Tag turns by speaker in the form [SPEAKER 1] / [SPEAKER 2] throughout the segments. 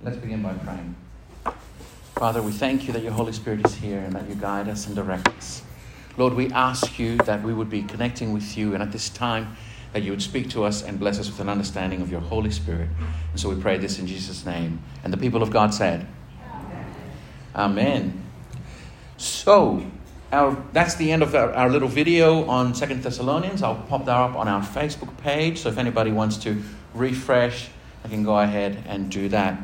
[SPEAKER 1] Let's begin by praying. Father, we thank you that your Holy Spirit is here and that you guide us and direct us. Lord, we ask you that we would be connecting with you and at this time that you would speak to us and bless us with an understanding of your Holy Spirit. And so we pray this in Jesus' name. And the people of God said, Amen. Amen. So, our, that's the end of our, our, little video on Second Thessalonians. I'll pop that up on our Facebook page. So if anybody wants to refresh, I can go ahead and do that.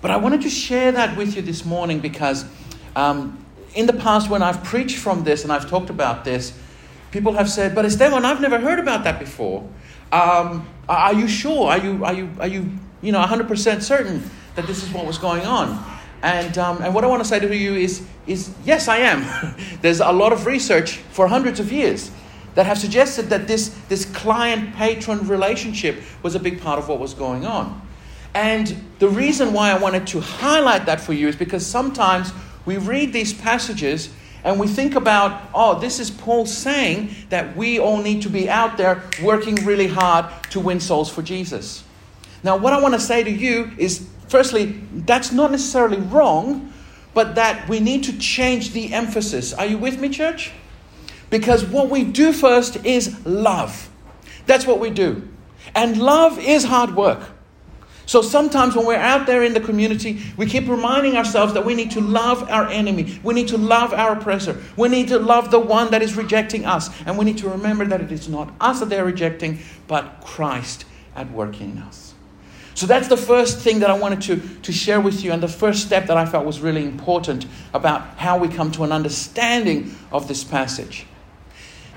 [SPEAKER 1] But I wanted to share that with you this morning because um, in the past, when I've preached from this and I've talked about this, people have said, "But Esteban, I've never heard about that before. Um, are you sure? Are you are you are you you know 100% certain that this is what was going on?" And um, and what I want to say to you is is yes, I am. There's a lot of research for hundreds of years that have suggested that this this client patron relationship was a big part of what was going on. And the reason why I wanted to highlight that for you is because sometimes we read these passages and we think about, oh, this is Paul saying that we all need to be out there working really hard to win souls for Jesus. Now, what I want to say to you is firstly, that's not necessarily wrong, but that we need to change the emphasis. Are you with me, church? Because what we do first is love. That's what we do. And love is hard work. So sometimes when we're out there in the community, we keep reminding ourselves that we need to love our enemy. We need to love our oppressor. We need to love the one that is rejecting us. And we need to remember that it is not us that they're rejecting, but Christ at work in us. So that's the first thing that I wanted to, to share with you, and the first step that I felt was really important about how we come to an understanding of this passage.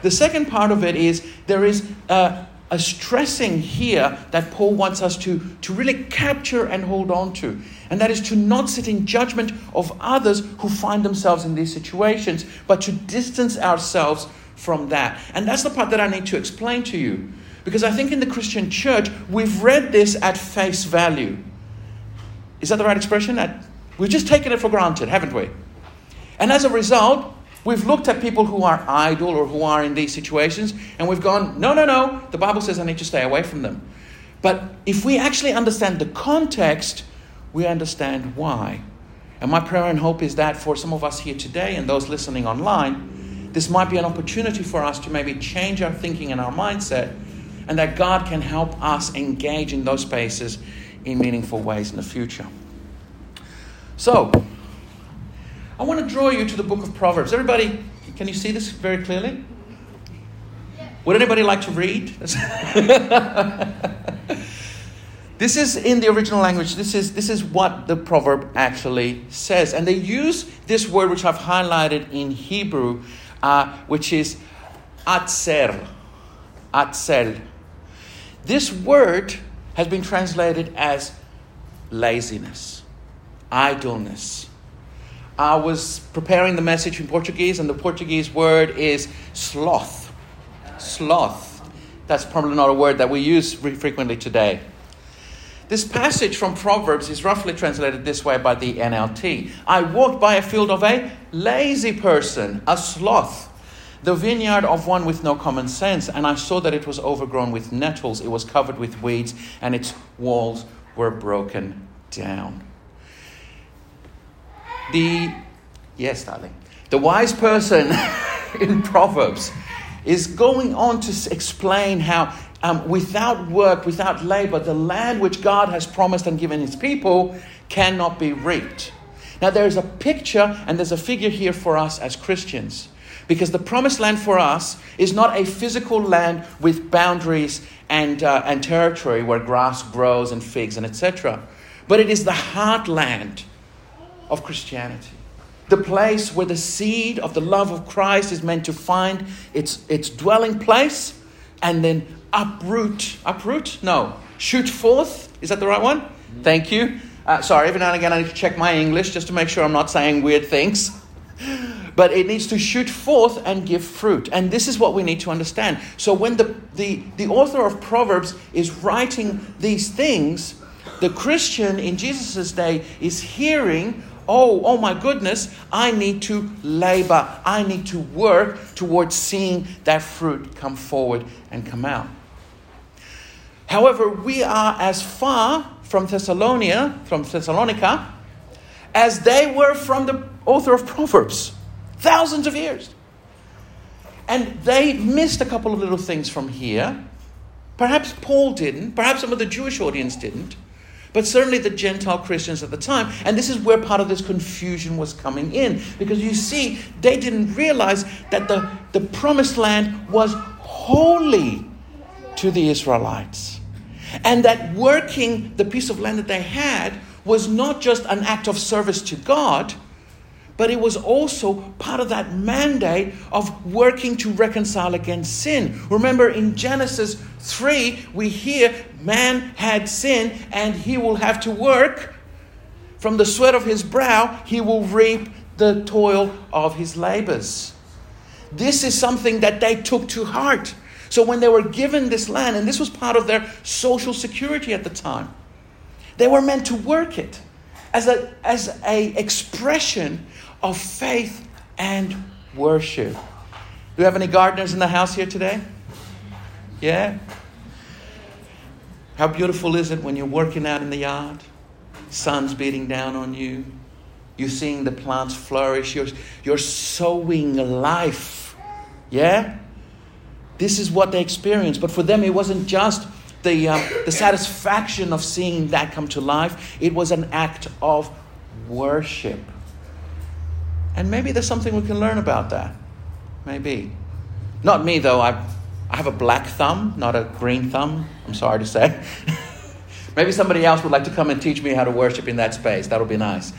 [SPEAKER 1] The second part of it is there is uh, a stressing here that Paul wants us to, to really capture and hold on to. And that is to not sit in judgment of others who find themselves in these situations, but to distance ourselves from that. And that's the part that I need to explain to you. Because I think in the Christian church, we've read this at face value. Is that the right expression? We've just taken it for granted, haven't we? And as a result, We've looked at people who are idle or who are in these situations, and we've gone, no, no, no, the Bible says I need to stay away from them. But if we actually understand the context, we understand why. And my prayer and hope is that for some of us here today and those listening online, this might be an opportunity for us to maybe change our thinking and our mindset, and that God can help us engage in those spaces in meaningful ways in the future. So, I want to draw you to the book of Proverbs. Everybody, can you see this very clearly? Would anybody like to read? this is in the original language. This is, this is what the proverb actually says. And they use this word, which I've highlighted in Hebrew, uh, which is atzer. Atzel. This word has been translated as laziness, idleness, I was preparing the message in Portuguese, and the Portuguese word is sloth. Sloth. That's probably not a word that we use frequently today. This passage from Proverbs is roughly translated this way by the NLT I walked by a field of a lazy person, a sloth, the vineyard of one with no common sense, and I saw that it was overgrown with nettles, it was covered with weeds, and its walls were broken down. The yes, darling. The wise person in Proverbs is going on to explain how um, without work, without labor, the land which God has promised and given his people cannot be reaped. Now, there's a picture and there's a figure here for us as Christians. Because the promised land for us is not a physical land with boundaries and, uh, and territory where grass grows and figs and etc. But it is the heartland of Christianity. The place where the seed of the love of Christ is meant to find its, its dwelling place and then uproot. Uproot? No. Shoot forth. Is that the right one? Mm-hmm. Thank you. Uh, sorry, every now and again I need to check my English just to make sure I'm not saying weird things. But it needs to shoot forth and give fruit. And this is what we need to understand. So when the, the, the author of Proverbs is writing these things, the Christian in Jesus' day is hearing oh, oh my goodness, I need to labor. I need to work towards seeing that fruit come forward and come out. However, we are as far from Thessalonica, from Thessalonica, as they were from the author of Proverbs, thousands of years. And they missed a couple of little things from here. Perhaps Paul didn't, perhaps some of the Jewish audience didn't, but certainly the Gentile Christians at the time. And this is where part of this confusion was coming in. Because you see, they didn't realize that the, the promised land was holy to the Israelites. And that working the piece of land that they had was not just an act of service to God, but it was also part of that mandate of working to reconcile against sin. Remember in Genesis 3, we hear man had sin and he will have to work. From the sweat of his brow, he will reap the toil of his labors. This is something that they took to heart. So when they were given this land, and this was part of their social security at the time, they were meant to work it as a as a expression of faith and worship. Do we have any gardeners in the house here today? Yeah? How beautiful is it when you're working out in the yard? Sun's beating down on you. You're seeing the plants flourish. You're, you're sowing life. Yeah? This is what they experienced. But for them, it wasn't just the, um, the satisfaction of seeing that come to life, it was an act of worship. And maybe there's something we can learn about that. Maybe. Not me, though. I, I have a black thumb, not a green thumb. I'm sorry to say. maybe somebody else would like to come and teach me how to worship in that space. That'll be nice.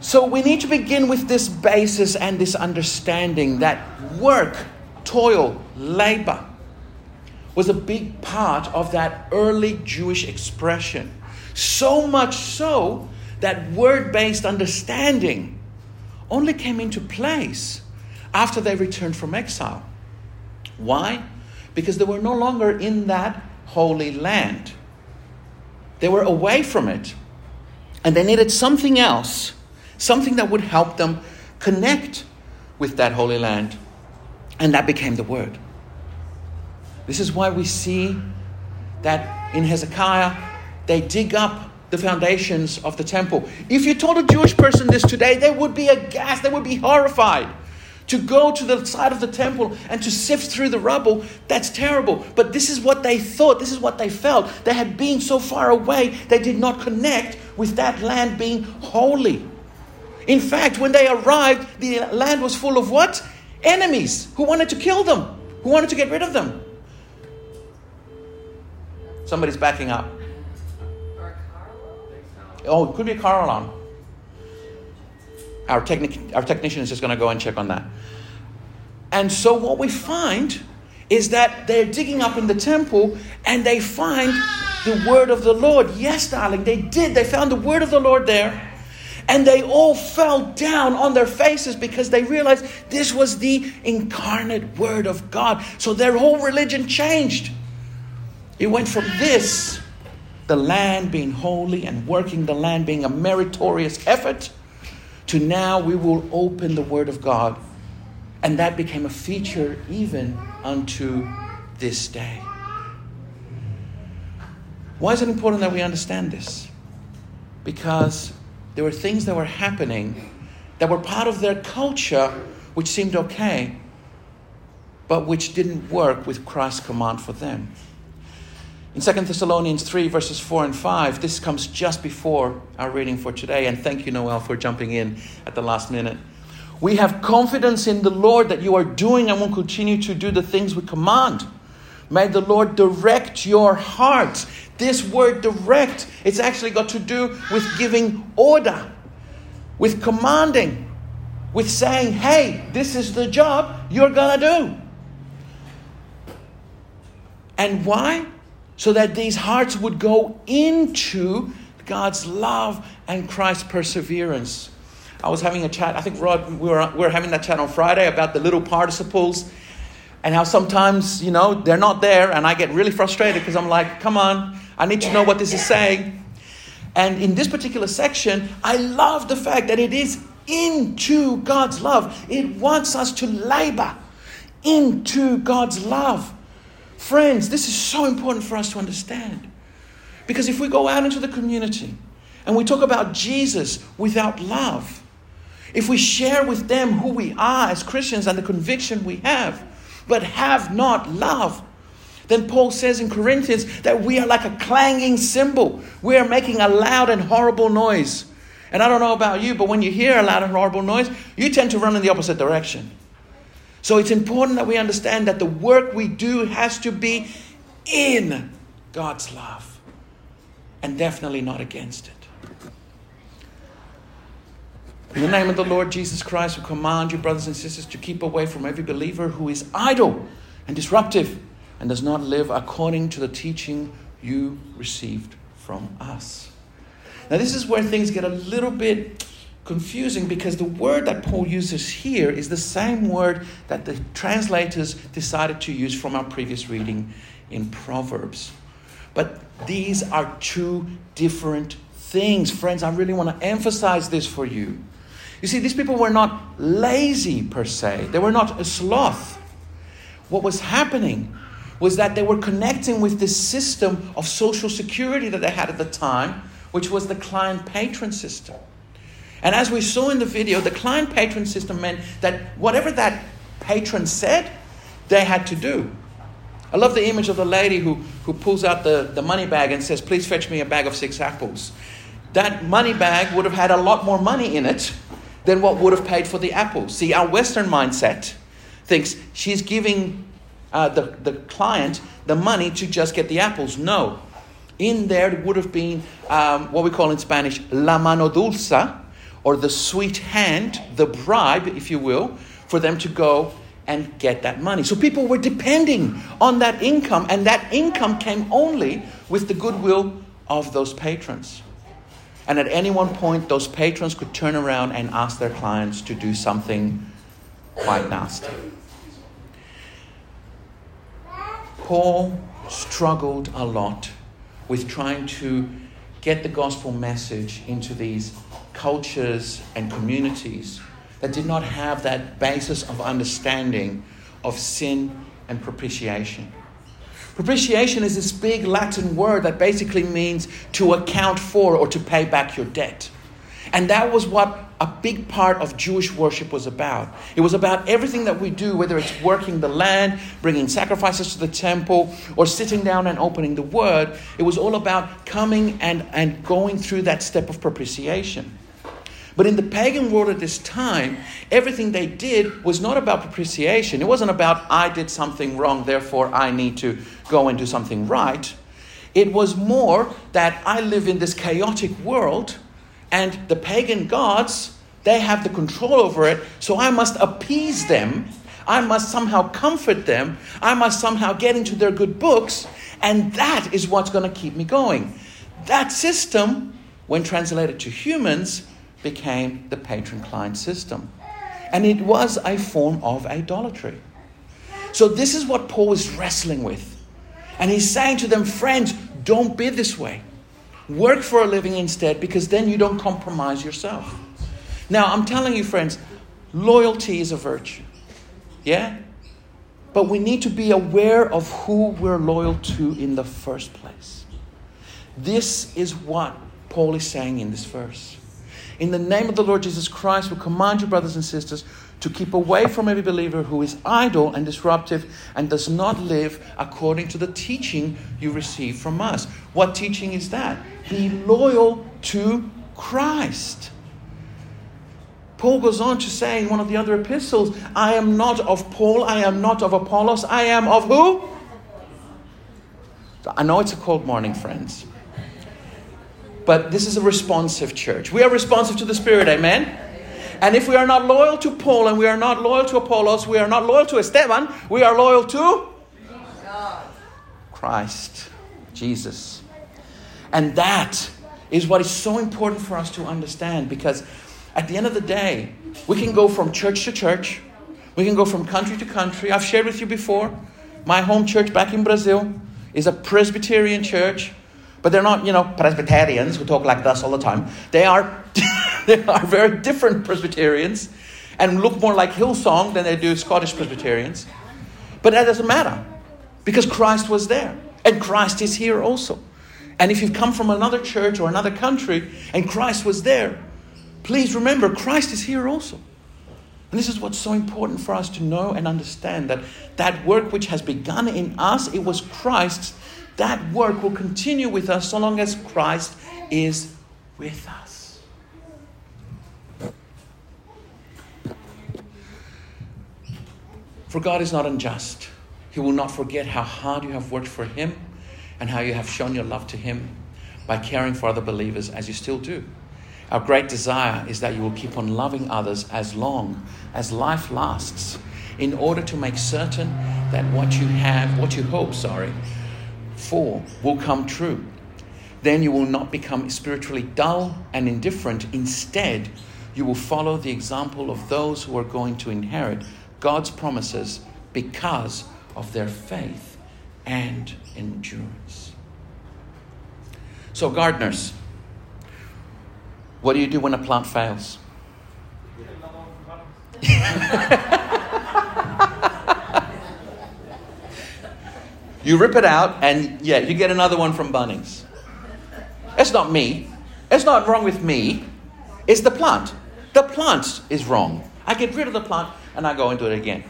[SPEAKER 1] So we need to begin with this basis and this understanding that work, toil, labor was a big part of that early Jewish expression. So much so that word based understanding only came into place after they returned from exile. Why? Because they were no longer in that holy land. They were away from it. And they needed something else, something that would help them connect with that holy land. And that became the word. This is why we see that in Hezekiah, they dig up the foundations of the temple. If you told a Jewish person this today, they would be aghast, they would be horrified. To go to the side of the temple and to sift through the rubble, that's terrible. But this is what they thought, this is what they felt. They had been so far away, they did not connect with that land being holy. In fact, when they arrived, the land was full of what? Enemies who wanted to kill them, who wanted to get rid of them. Somebody's backing up. Oh, it could be a car alarm. Our, technic- our technician is just going to go and check on that. And so what we find is that they're digging up in the temple and they find the word of the Lord. Yes, darling, they did. They found the word of the Lord there. And they all fell down on their faces because they realized this was the incarnate word of God. So their whole religion changed. It went from this the land being holy and working the land being a meritorious effort, to now we will open the Word of God. And that became a feature even unto this day. Why is it important that we understand this? Because there were things that were happening that were part of their culture which seemed okay, but which didn't work with Christ's command for them. In 2 Thessalonians 3, verses 4 and 5, this comes just before our reading for today. And thank you, Noel, for jumping in at the last minute. We have confidence in the Lord that you are doing and will continue to do the things we command. May the Lord direct your heart. This word direct, it's actually got to do with giving order, with commanding, with saying, hey, this is the job you're going to do. And why? So that these hearts would go into God's love and Christ's perseverance. I was having a chat, I think Rod, we were, we were having that chat on Friday about the little participles and how sometimes, you know, they're not there and I get really frustrated because I'm like, come on, I need to know what this is saying. And in this particular section, I love the fact that it is into God's love. It wants us to labor into God's love. Friends, this is so important for us to understand. Because if we go out into the community and we talk about Jesus without love, if we share with them who we are as Christians and the conviction we have, but have not love, then Paul says in Corinthians that we are like a clanging cymbal. We are making a loud and horrible noise. And I don't know about you, but when you hear a loud and horrible noise, you tend to run in the opposite direction. So it's important that we understand that the work we do has to be in God's love and definitely not against it. In the name of the Lord Jesus Christ, we command you, brothers and sisters, to keep away from every believer who is idle and disruptive and does not live according to the teaching you received from us. Now, this is where things get a little bit confusing because the word that Paul uses here is the same word that the translators decided to use from our previous reading in Proverbs. But these are two different things. Friends, I really want to emphasize this for you. You see, these people were not lazy per se, they were not a sloth. What was happening was that they were connecting with this system of social security that they had at the time, which was the client patron system. And as we saw in the video, the client patron system meant that whatever that patron said, they had to do. I love the image of the lady who, who pulls out the, the money bag and says, Please fetch me a bag of six apples. That money bag would have had a lot more money in it than what would have paid for the apples. See, our Western mindset thinks she's giving uh, the, the client the money to just get the apples. No. In there would have been um, what we call in Spanish la mano dulce, or the sweet hand, the bribe, if you will, for them to go and get that money. So people were depending on that income, and that income came only with the goodwill of those patrons. And at any one point, those patrons could turn around and ask their clients to do something quite nasty. Paul struggled a lot with trying to get the gospel message into these cultures and communities that did not have that basis of understanding of sin and propitiation. Propitiation is this big Latin word that basically means to account for or to pay back your debt. And that was what a big part of Jewish worship was about. It was about everything that we do, whether it's working the land, bringing sacrifices to the temple, or sitting down and opening the word. It was all about coming and, and going through that step of propitiation. But in the pagan world at this time, everything they did was not about propitiation. It wasn't about, I did something wrong, therefore I need to go and do something right. It was more that I live in this chaotic world and the pagan gods, they have the control over it, so I must appease them. I must somehow comfort them. I must somehow get into their good books, and that is what's going to keep me going. That system, when translated to humans, became the patron client system. And it was a form of idolatry. So, this is what Paul is wrestling with. And he's saying to them, friends, don't be this way. Work for a living instead because then you don't compromise yourself. Now, I'm telling you, friends, loyalty is a virtue. Yeah? But we need to be aware of who we're loyal to in the first place. This is what Paul is saying in this verse. In the name of the Lord Jesus Christ, we command you, brothers and sisters, to keep away from every believer who is idle and disruptive and does not live according to the teaching you receive from us. What teaching is that? Be loyal to Christ. Paul goes on to say in one of the other epistles, I am not of Paul, I am not of Apollos, I am of who? I know it's a cold morning, friends. But this is a responsive church. We are responsive to the Spirit, amen? And if we are not loyal to Paul and we are not loyal to Apollos, we are not loyal to Esteban, we are loyal to Christ, Jesus. And that is what is so important for us to understand because at the end of the day, we can go from church to church, we can go from country to country. I've shared with you before, my home church back in Brazil is a Presbyterian church, but they're not, you know, Presbyterians who talk like this all the time. They are they are very different Presbyterians and look more like Hillsong than they do Scottish Presbyterians. But that doesn't matter because Christ was there and Christ is here also. And if you've come from another church or another country and Christ was there, please remember Christ is here also. And this is what's so important for us to know and understand that that work which has begun in us, it was Christ's. That work will continue with us so long as Christ is with us. For God is not unjust. He will not forget how hard you have worked for Him and how you have shown your love to Him by caring for other believers as you still do. Our great desire is that you will keep on loving others as long as life lasts in order to make certain that what you have, what you hope, sorry, for will come true. Then you will not become spiritually dull and indifferent. Instead, you will follow the example of those who are going to inherit God's promises because of their faith and endurance. So, gardeners, what do you do when a plant fails? you rip it out, and yeah, you get another one from Bunnings. It's not me. It's not wrong with me. It's the plant. The plant is wrong. I get rid of the plant and I go into it again.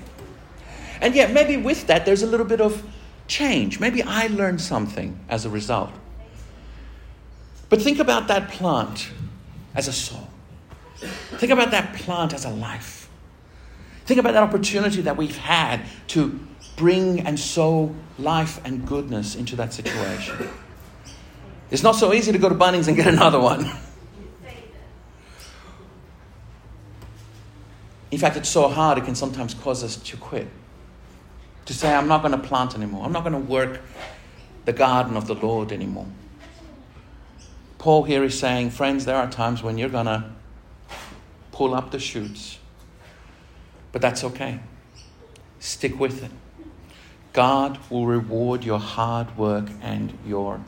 [SPEAKER 1] And yet, maybe with that, there's a little bit of change. Maybe I learned something as a result. But think about that plant as a soul. Think about that plant as a life. Think about that opportunity that we've had to bring and sow life and goodness into that situation. It's not so easy to go to Bunnings and get another one. In fact, it's so hard, it can sometimes cause us to quit. To say, I'm not going to plant anymore. I'm not going to work the garden of the Lord anymore. Paul here is saying, friends, there are times when you're going to pull up the shoots, but that's okay. Stick with it. God will reward your hard work and your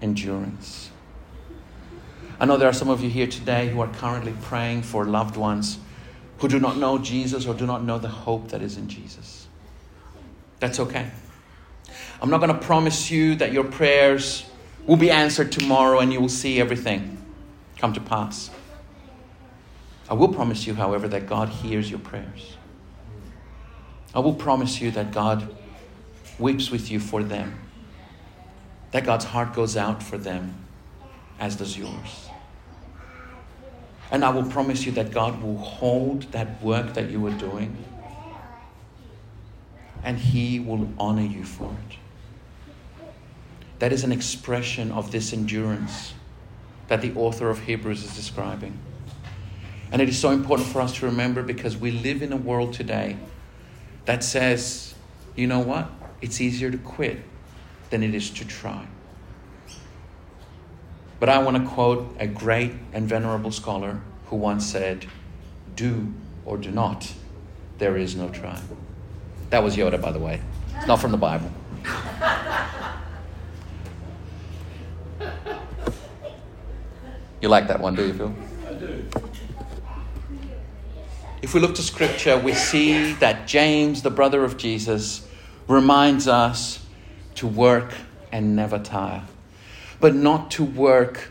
[SPEAKER 1] endurance. I know there are some of you here today who are currently praying for loved ones who do not know Jesus or do not know the hope that is in Jesus. That's okay. I'm not going to promise you that your prayers will be answered tomorrow and you will see everything come to pass. I will promise you, however, that God hears your prayers. I will promise you that God weeps with you for them, that God's heart goes out for them, as does yours. And I will promise you that God will hold that work that you are doing and He will honor you for it. That is an expression of this endurance that the author of Hebrews is describing. And it is so important for us to remember because we live in a world today that says, you know what? It's easier to quit than it is to try. But I want to quote a great and venerable scholar who once said, Do or do not, there is no try. That was Yoda, by the way. It's not from the Bible. You like that one, do you, Phil?
[SPEAKER 2] I do.
[SPEAKER 1] If we look to Scripture, we see that James, the brother of Jesus, reminds us to work and never tire but not to work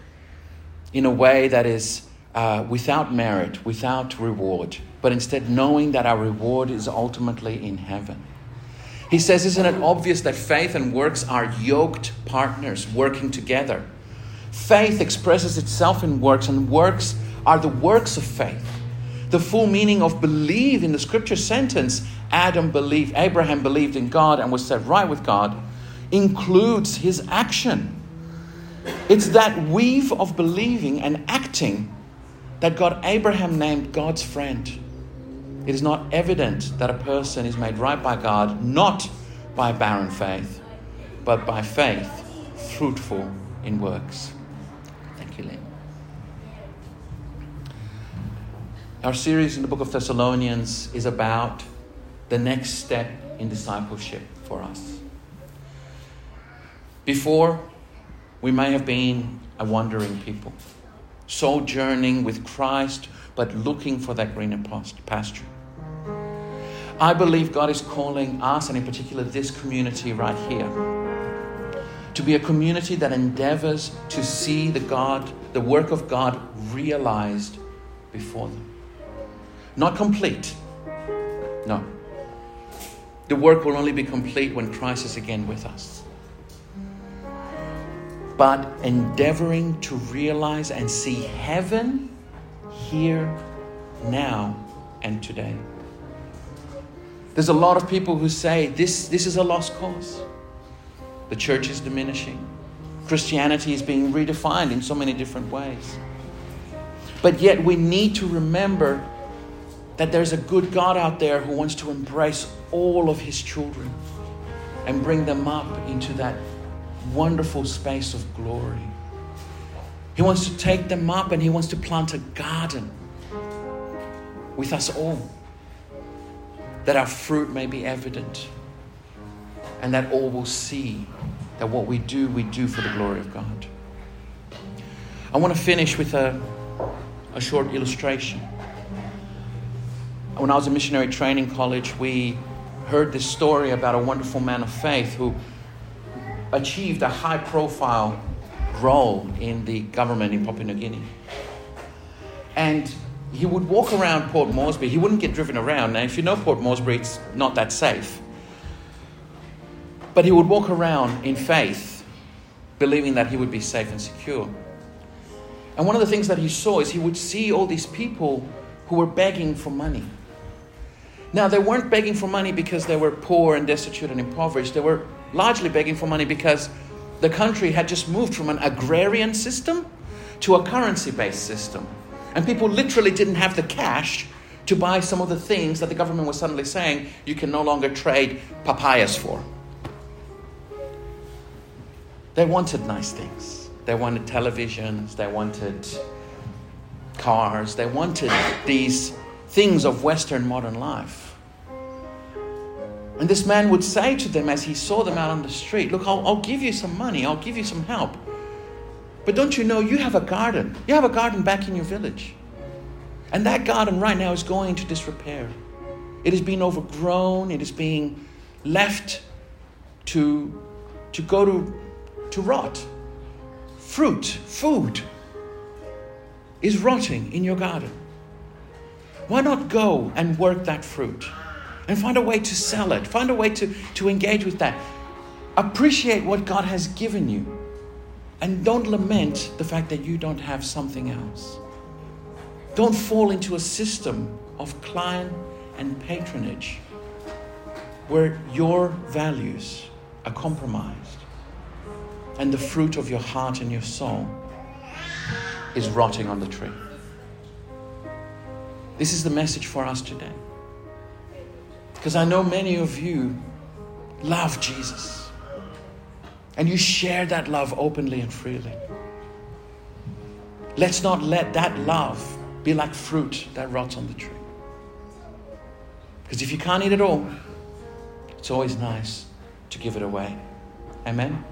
[SPEAKER 1] in a way that is uh, without merit, without reward, but instead knowing that our reward is ultimately in heaven. He says, Isn't it obvious that faith and works are yoked partners working together? Faith expresses itself in works, and works are the works of faith. The full meaning of believe in the scripture sentence, Adam believed, Abraham believed in God and was set right with God, includes his action. It's that weave of believing and acting that got Abraham named God's friend. It is not evident that a person is made right by God not by barren faith, but by faith fruitful in works. Thank you, Lynn. Our series in the book of Thessalonians is about the next step in discipleship for us. Before, we may have been a wandering people, sojourning with Christ, but looking for that greener pasture. I believe God is calling us, and in particular this community right here, to be a community that endeavors to see the God, the work of God realized before them. Not complete. No. The work will only be complete when Christ is again with us. But endeavoring to realize and see heaven here, now, and today. There's a lot of people who say this, this is a lost cause. The church is diminishing. Christianity is being redefined in so many different ways. But yet we need to remember that there's a good God out there who wants to embrace all of his children and bring them up into that wonderful space of glory. He wants to take them up and he wants to plant a garden with us all that our fruit may be evident and that all will see that what we do, we do for the glory of God. I want to finish with a, a short illustration. When I was in missionary training college, we heard this story about a wonderful man of faith who achieved a high profile role in the government in Papua New Guinea. And he would walk around Port Moresby. He wouldn't get driven around. Now, if you know Port Moresby, it's not that safe. But he would walk around in faith, believing that he would be safe and secure. And one of the things that he saw is he would see all these people who were begging for money. Now, they weren't begging for money because they were poor and destitute and impoverished. They were largely begging for money because the country had just moved from an agrarian system to a currency based system. And people literally didn't have the cash to buy some of the things that the government was suddenly saying you can no longer trade papayas for. They wanted nice things. They wanted televisions, they wanted cars, they wanted these things of Western modern life. And this man would say to them as he saw them out on the street, Look, I'll, I'll give you some money, I'll give you some help. But don't you know you have a garden? You have a garden back in your village. And that garden right now is going into disrepair. It is being overgrown, it is being left to, to go to, to rot. Fruit, food is rotting in your garden. Why not go and work that fruit and find a way to sell it? Find a way to, to engage with that. Appreciate what God has given you and don't lament the fact that you don't have something else. Don't fall into a system of client and patronage where your values are compromised and the fruit of your heart and your soul is rotting on the tree. This is the message for us today. Because I know many of you love Jesus. And you share that love openly and freely. Let's not let that love be like fruit that rots on the tree. Because if you can't eat it all, it's always nice to give it away. Amen?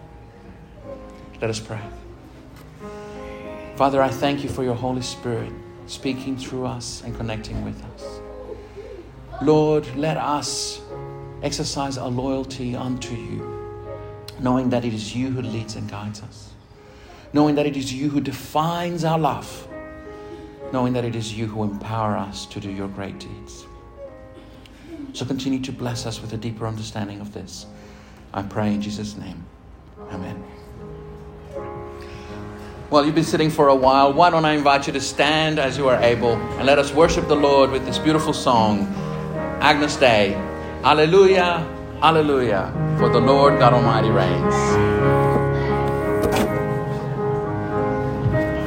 [SPEAKER 1] Let us pray. Father, I thank you for your Holy Spirit speaking through us and connecting with us. Lord, let us exercise our loyalty unto you knowing that it is you who leads and guides us, knowing that it is you who defines our love, knowing that it is you who empower us to do your great deeds. So continue to bless us with a deeper understanding of this. I pray in Jesus' name. Amen. Well, you've been sitting for a while. Why don't I invite you to stand as you are able and let us worship the Lord with this beautiful song, Agnus Dei. Alleluia. Hallelujah. For the Lord God Almighty reigns.